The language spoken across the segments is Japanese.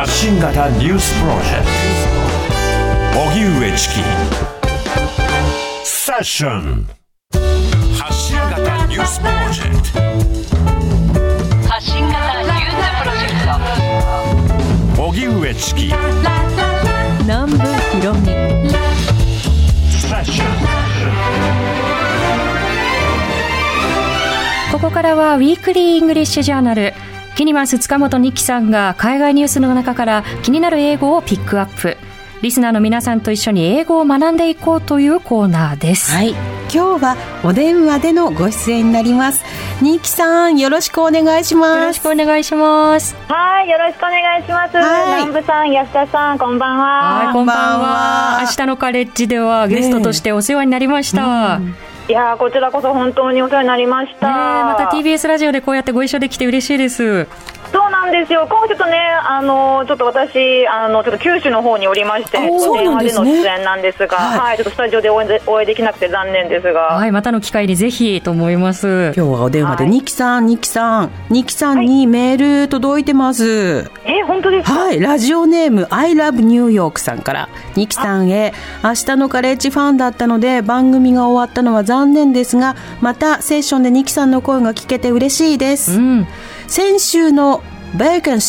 発信型ニュースプロジェクト。荻上チキ。セッション。発信型ニュースプロジェクト。発信型ニュースプロジェクト。荻上チキ。南部ひろみセッション。ここからは Weekly English Journalキニマス塚本二木さんが海外ニュースの中から気になる英語をピックアップ。リスナーの皆さんと一緒に英語を学んでいこうというコーナーです。はい。今日はお電話でのご出演になります。二木さんよろしくお願いします。よろしくお願いします。はいよろしくお願いします、南部さん安田さんこんばんは。はいこんばんは。明日のカレッジではゲストとしてお世話になりました、ねいやこちらこそ本当にお世話になりました。また TBS ラジオでこうやってご一緒できて嬉しいです。ですよ、今週とね、あのちょっと私、あのちょっと九州の方におりまして、電話での出演なんですが、はい、はい、ちょっとスタジオでお会いできなくて残念ですが、はい、またの機会にぜひと思います。今日はお電話で、ニキさん、ニキさん、ニキさんにメール届いてます。え、本当ですはい、ラジオネーム、I love New York さんから、ニキさんへ、明日のカレッジファンだったので、番組が終わったのは残念ですが、またセッションでニキさんの声が聞けて嬉しいです。うん、先週のベーカン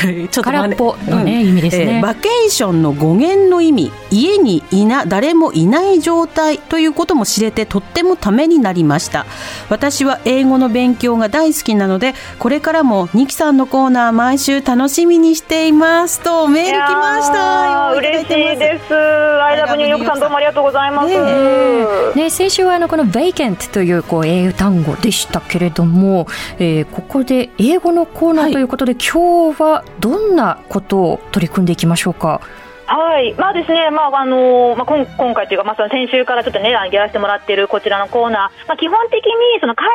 シーの話でちょっと空っぽのね、うん、意味ですね、えー、バケーションの語源の意味。家にいな誰もいない状態ということも知れてとってもためになりました。私は英語の勉強が大好きなのでこれからもニキさんのコーナー毎週楽しみにしています。とメール来ました。嬉しいです。アイラブニューヨークさんどうもありがとうございます、ねね、先週はあのこの vacant というこう英単語でしたけれども、えー、ここで英語のコーナーということで、はい、今日はどんなことを取り組んでいきましょうか？はい、まあですね、まああのまあ、今今回というか、まあ、先週からちょっとね、やらせてもらっているこちらのコーナー、まあ、基本的にその海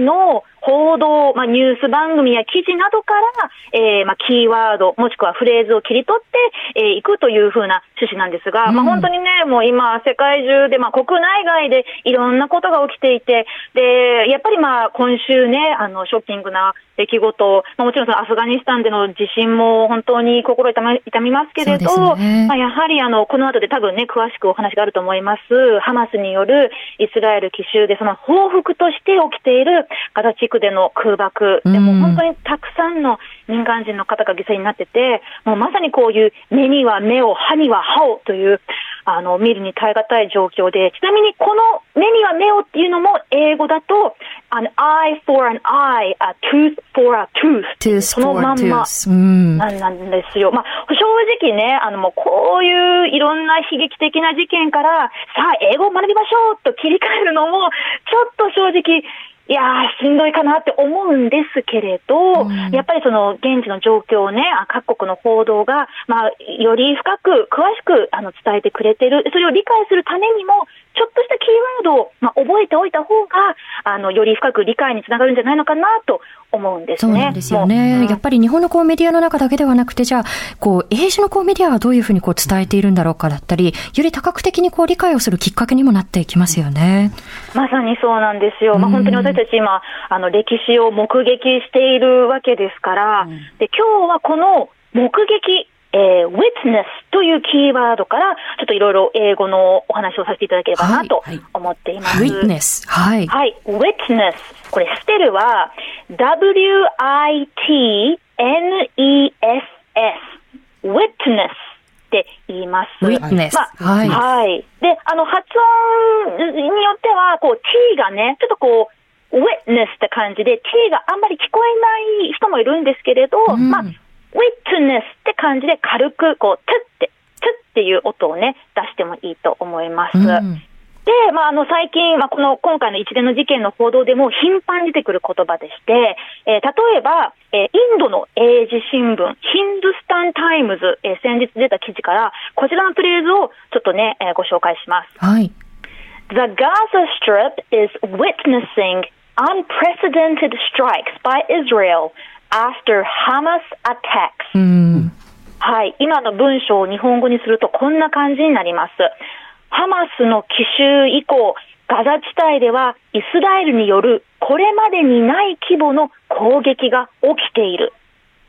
外の報道、まあ、ニュース番組や記事などから、えー、まあ、キーワード、もしくはフレーズを切り取って、えー、いくというふうな趣旨なんですが、うん、まあ、本当にね、もう今、世界中で、まあ、国内外でいろんなことが起きていて、で、やっぱりまあ、今週ね、あの、ショッキングな出来事、まあ、もちろんそのアフガニスタンでの地震も本当に心痛痛みますけれど、ね、まあ、やはりあの、この後で多分ね、詳しくお話があると思います、ハマスによるイスラエル奇襲で、その報復として起きているガザ地区での空爆、でも本当にたくさん。の民間人の方が犠牲になってて、もうまさにこういう目には目を、歯には歯をという、あの、見るに耐え難い状況で、ちなみにこの目には目をっていうのも英語だと、an eye for an eye, a tooth for a tooth. そのまんまなんですよ。まあ、正直ね、あのもうこういういろんな悲劇的な事件から、さあ英語を学びましょうと切り替えるのも、ちょっと正直、いやー、しんどいかなって思うんですけれど、うん、やっぱりその現地の状況をね、各国の報道が、まあ、より深く、詳しくあの伝えてくれてる、それを理解するためにも、ちょっとしたキーワードを、まあ、覚えておいた方が、あの、より深く理解につながるんじゃないのかなと思うんですね。そうなんですよね。やっぱり日本のこうメディアの中だけではなくて、じゃあ、こう、英字のこうメディアはどういうふうにこう伝えているんだろうかだったり、より多角的にこう理解をするきっかけにもなっていきますよね。まさにそうなんですよ。まあ、本当に私たち今、あの、歴史を目撃しているわけですから、うん、で、今日はこの目撃、えー、witness というキーワードから、ちょっといろいろ英語のお話をさせていただければなと思っています。はい、はい、witness。はい。はい、witness。これ、スペルは、w-i-t-n-e-s-s。witness って言います。witness。まあ、はい。はい。で、あの、発音によっては、こう、t がね、ちょっとこう、witness って感じで、t があんまり聞こえない人もいるんですけれど、うん、まあ、witness 感じで軽くこう、トゥって、トゥっていう音をね、出してもいいと思います。うん、で、まあ、あの、最近、まあ、この、今回の一連の事件の報道でも頻繁に出てくる言葉でして、えー例えば、えーインドの英字新聞、ヒンドゥスタンタイムズ、えー先日出た記事から、こちらのフレーズをちょっとね、えーご紹介します。はい。The Gaza Strip is witnessing unprecedented strikes by Israel after Hamas attacks. うん。はい。今の文章を日本語にするとこんな感じになります。ハマスの奇襲以降、ガザ地帯ではイスラエルによるこれまでにない規模の攻撃が起きている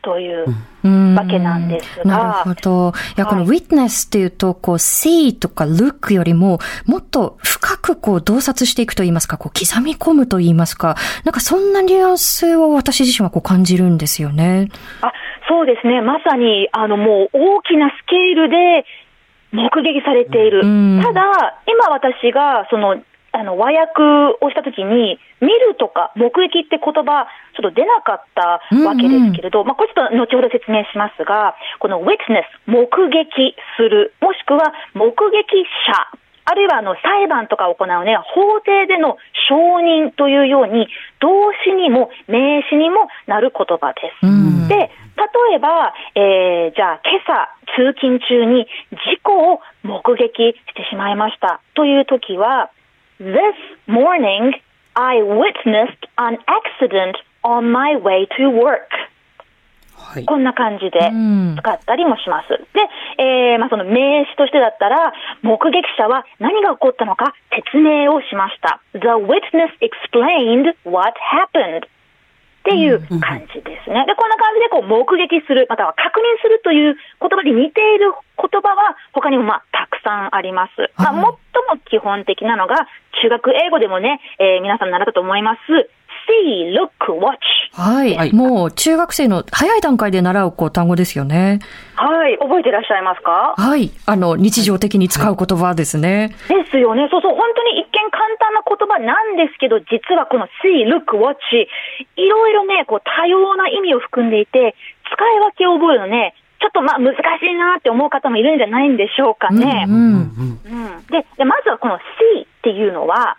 といううんわけなんですがなるほど。いや、このはい witness っていうと、こう、see とか look よりも、もっと深くこう、洞察していくと言いますか、こう、刻み込むと言いますか、なんかそんなニュアンスを私自身はこう感じるんですよね。あそうですね、まさにあのもう大きなスケールで目撃されている、うん。ただ、今私がそのあの和訳をしたときに、見るとか目撃って言葉ちょっと出なかったわけですけれど、まあ、これちょっと後ほど説明しますが、この witness、目撃する、もしくは目撃者、あるいはあの裁判とかを行うね、法廷での証人というように、動詞にも名詞にもなる言葉です。うん。で、例えば、えー、じゃあ今朝通勤中に事故を目撃してしまいましたという時は、This morning I witnessed an accident on my way to work. はい。こんな感じでうん使ったりもします。で、えーまあ、その名詞としてだったら、目撃者は何が起こったのか説明をしました。The witness explained what happened. っていう感じですね。で、こんな感じでこう目撃する、または確認するという言葉に似ている言葉は他にもまあたくさんあります。まあ、最も基本的なのが中学英語でもね、えー皆さん習ったと思います。See, look, watch。はい。はいもう中学生の早い段階で習うこう単語ですよね。はい、覚えていらっしゃいますか？はい。あの、日常的に使う言葉ですね。ですよね。そうそう。本当に一見簡単な言葉なんですけど、実はこの see, look, watch、いろいろね、こう多様な意味を含んでいて、使い分けを覚えるのね、ちょっとまあ難しいなって思う方もいるんじゃないんでしょうかね。うん。うんでで、まずはこの see っていうのは、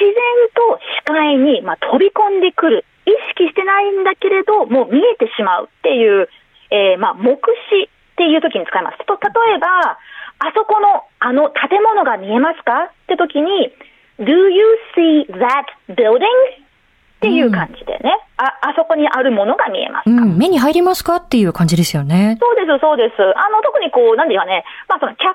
自然と視界に、まあ、飛び込んでくる。意識してないんだけれど、もう見えてしまうっていう、えーまあ、目視っていう時に使います。と、例えば、あそこの、あの建物が見えますか？って時に、Do you see that building? っていう感じでね、あ、あそこにあるものが見えますか、うん。目に入りますかっていう感じですよね。そうです、そうです。あの、特にこう、なんていうかね、まあ、その客観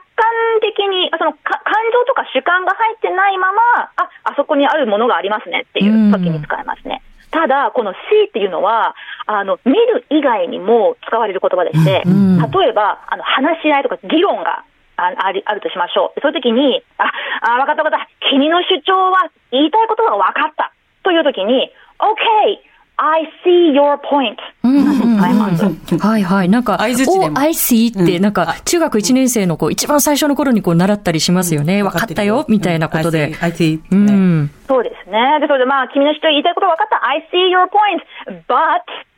的に、そのか感情とか主観が入ってないまま、あ、あそこにあるものがありますねっていう時に使えますね。ただ、この C っていうのは、あの、見る以外にも使われる言葉でして、うん例えば、あの、話し合いとか議論があありあるとしましょう。そういう時に、あ、あ、わかったわかった。君の主張は言いたいことが分かった。という時に、OK, I see your point. はいはい。なんか、相槌でも Oh, I see って、なんか、中学1年生のこう、一番最初の頃にこう、習ったりしますよね。分かったよ、みたいなことで。I see. そうですね。で、それでまあ、君の主張言いたいこと分かった。I see your point, but,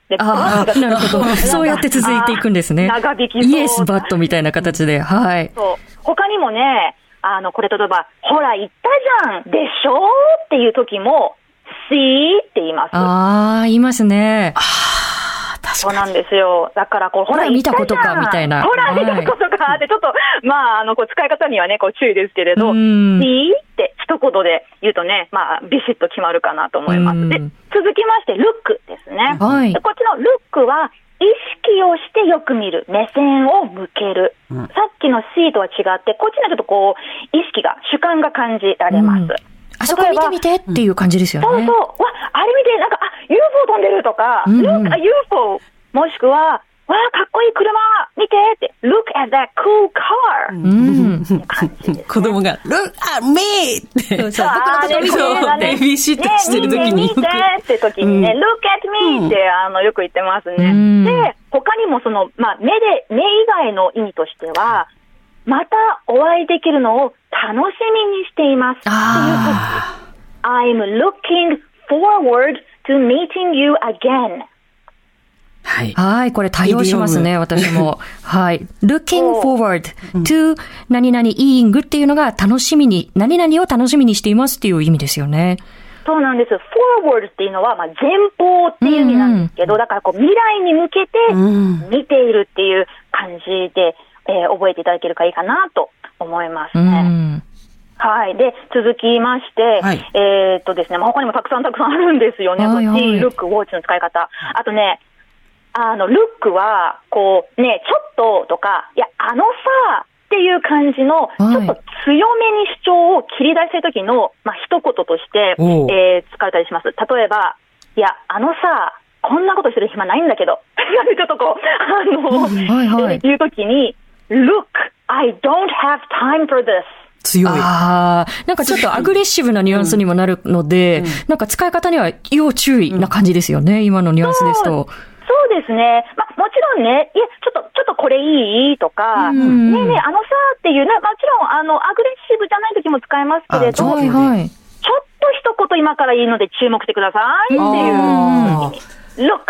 でああ、なるほど。そうやって続いていくんですね。長引きそう。イエス、バットみたいな形で。はい。他にもね、あの、これ例えば、ほら、言ったじゃんでしょ？っていう時も、see って言います。ああ、言いますね。そうなんですよ。だから、こう、ほら、見たことかみたいなほら、はい見たことかって、ちょっと、まあ、あの、こう、使い方にはね、こう、注意ですけれど、う see んって一言で言うとね、まあ、ビシッと決まるかなと思います。うんで、続きまして、look ですね。はいでこっちの look は、意識をしてよく見る、目線を向ける。うんさっきの see とは違って、こっちにはちょっとこう、意識が、主観が感じられます。うんあそこ見てみてっていう感じですよね。そうそう。わ、あれ見て、なんか、あ、UFO 飛んでるとか、うんうん look at UFO。もしくは、わあ、かっこいい車見てって、look at that cool car。うん。って感じです。子供が、Look at me! って。そう僕のこと見てねねってビシッとしてる時にね見て見てって時にね、うん look at me って、あの、よく言ってますね。うんで、他にもその、まあ、目で、目以外の意味としては、またお会いできるのを楽しみにしています。っていうあ I'm looking forward to meeting you again. っはい。はい、これ対応しますね、私も。はい。looking forward to 何々 eing っていうのが楽しみに、何々を楽しみにしていますっていう意味ですよね。そうなんです。forward っていうのは、まあ、前方っていう意味なんですけど、だからこう未来に向けてうん見ているっていう感じで、えー覚えていただけるかいいかなと思いますうね。ん。はい。で、続きまして、はいえーっとですね、まあ、他にもたくさんたくさんあるんですよね。はいはい see, look, watch の使い方。あとね、あの、look は、こう、ね、ちょっととか、いや、あのさ、っていう感じの、いちょっと強めに主張を切り出したい時の、まあ、一言として、えー使われたりします。例えば、いや、あのさ、こんなことしてる暇ないんだけど、ちょっとこう、あの、はいはい言う時に、look, I don't have time for this. 強い。ああ、なんかちょっとアグレッシブなニュアンスにもなるので、なんか使い方には要注意な感じですよね、今のニュアンスですと。そうですね。まあ、もちろんね、いや、ちょっと、ちょっとこれいい？とか、うん。ねえねえ、あのさっていうね、もちろん、あの、アグレッシブじゃない時も使えますけれど、あはいはい。ちょっと一言今から言うので注目してくださいっていう。look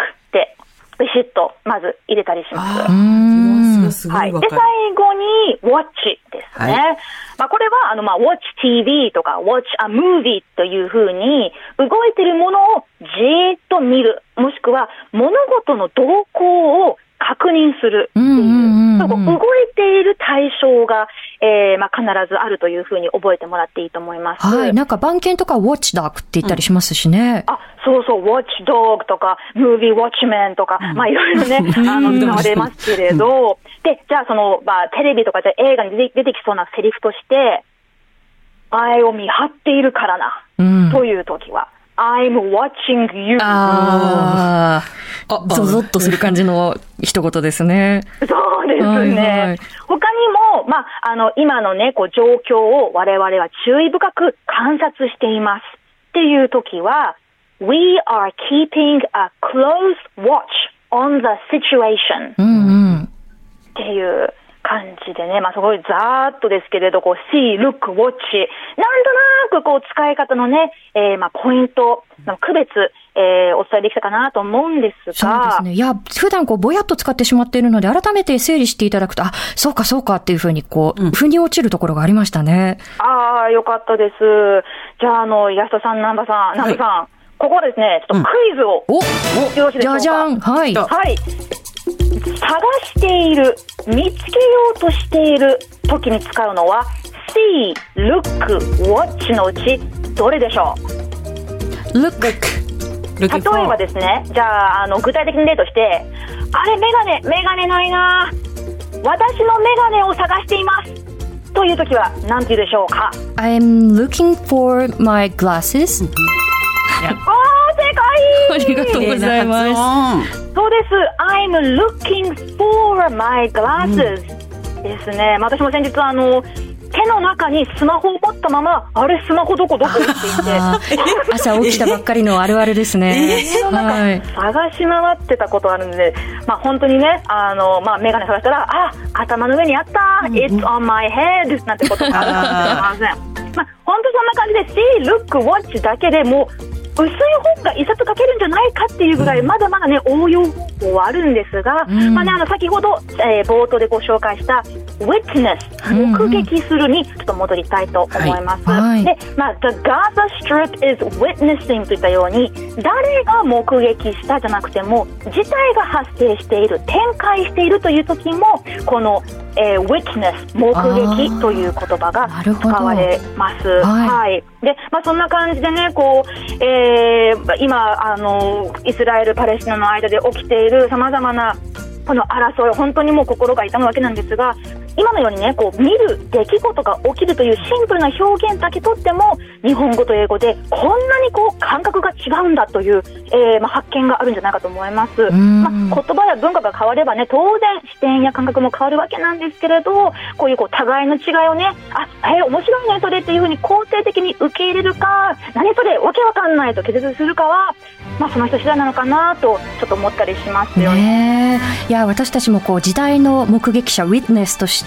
ビシッと、ます入れたりします。うーん。すごはいい。で、最る。後に、watch ですね。はいまあ、これは、あの、まあ、watch TV とか watch a movie というふうに、動いてるものをじーっと見る、もしくは、物事の動向を確認するっていう、うんうんうんうんそうこう動いている対象が、えー、まあ、必ずあるというふうに覚えてもらっていいと思います。はい。なんか番犬とかウォッチダークって言ったりしますしね。あ、そうそう、ウォッチドッグとか、ムービーウォッチメンとか、まあいろいろね、あの、使われますけれど、で、じゃあその、まあテレビとかじゃ映画に出て出てきそうなセリフとして、前を見張っているからな、うん。という時は、I'm watching you. あああ、ゾゾッとする感じの一言ですね。そうですね。はいはい他にも、まあ、あの、今のね、こう、状況を我々は注意深く観察しています。っていう時は、We are keeping a close watch on the situation. うんうん。っていう感じでね、まあ、すごいざーっとですけれど、こう、see, look, watch、なんとなくこう、使い方のね、えー、まあ、ポイント、の区別、えー、お伝えできたかなと思うんですそうでが、すね。いや、普段こう、ぼやっと使ってしまっているので、改めて整理していただくと、あ、そうかそうかっていうふうに、こう、腑に落ちるところがありましたね。ああ、よかったです。じゃあ、あの、安田さん、南波さん、南波さん、ここはですね、ちょっとクイズを、およろしいでしょうか？じゃじゃんはい。あはい。探している、見つけようとしている時に使うのは、see, look, watch のうち、どれでしょう？Look. 例えばですね、じゃあ、あの、具体的に例として、あれ、メガネ、メガネないな私のメガネを探しています。という時は、何て言うでしょうか？I'm looking for my glasses. あー、正解 ありがとうございます。す。そうです。I'm looking for my glasses、ですね。まあ私も先日あの、手の中にスマホを持ったまま、あれスマホどこどこって言って、朝起きたばっかりのあるあるですね。はい。探し回ってたことあるんで、まあ本当にね、あの、まあメガネ探したら、あ、頭の上にあった、It's on my head なんてこともあるかもしれません。まあ本当そんな感じで、see, look, watch だけでもう、薄い本が一冊書けるんじゃないかっていうぐらい、まだまだね、応用方法はあるんですが、ん。まあね、あの、先ほど、えー冒頭でご紹介した、witness、うん目撃するに、ちょっと戻りたいと思います。で、まあ、the Gaza Strip is witnessing といったように、誰が目撃したじゃなくても、事態が発生している、展開しているという時も、この、えー witness、目撃という言葉が使われます。はいはい。で、まあ、そんな感じでね、こう、えー今、あの、イスラエル、パレスチナの間で起きている様々な、この争い、本当にもう心が痛むわけなんですが、今のようにね、こう、見る出来事が起きるというシンプルな表現だけとっても、日本語と英語でこんなにこう、感覚が違うんだという、えーまあ、発見があるんじゃないかと思います。んまあ、言葉や文化が変わればね、当然視点や感覚も変わるわけなんですけれど、こういうこう互いの違いをね、あ、えー面白いね、それっていうふうに肯定的に受け入れるか、何それ、わけわかんないと気絶するかは、まあ、その人次第なのかなと、ちょっと思ったりしますよね。ねえ。いや、私たちもこう、時代の目撃者、 witness として、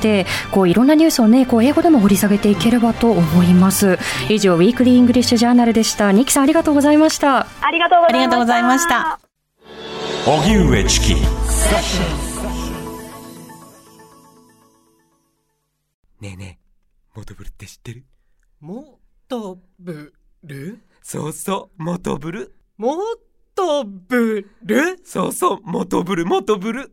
こう、いろんなニュースをね、こう、英語でも掘り下げていければと思います。以上、 Weekly English Journal でした。ニキさん、ありがとうございました。ありがとうございました。ありがとうございました。荻上チキねえねえモトブルって知ってる？もとぶるそうそうモトブルもとぶるそうそうモトブルモトブル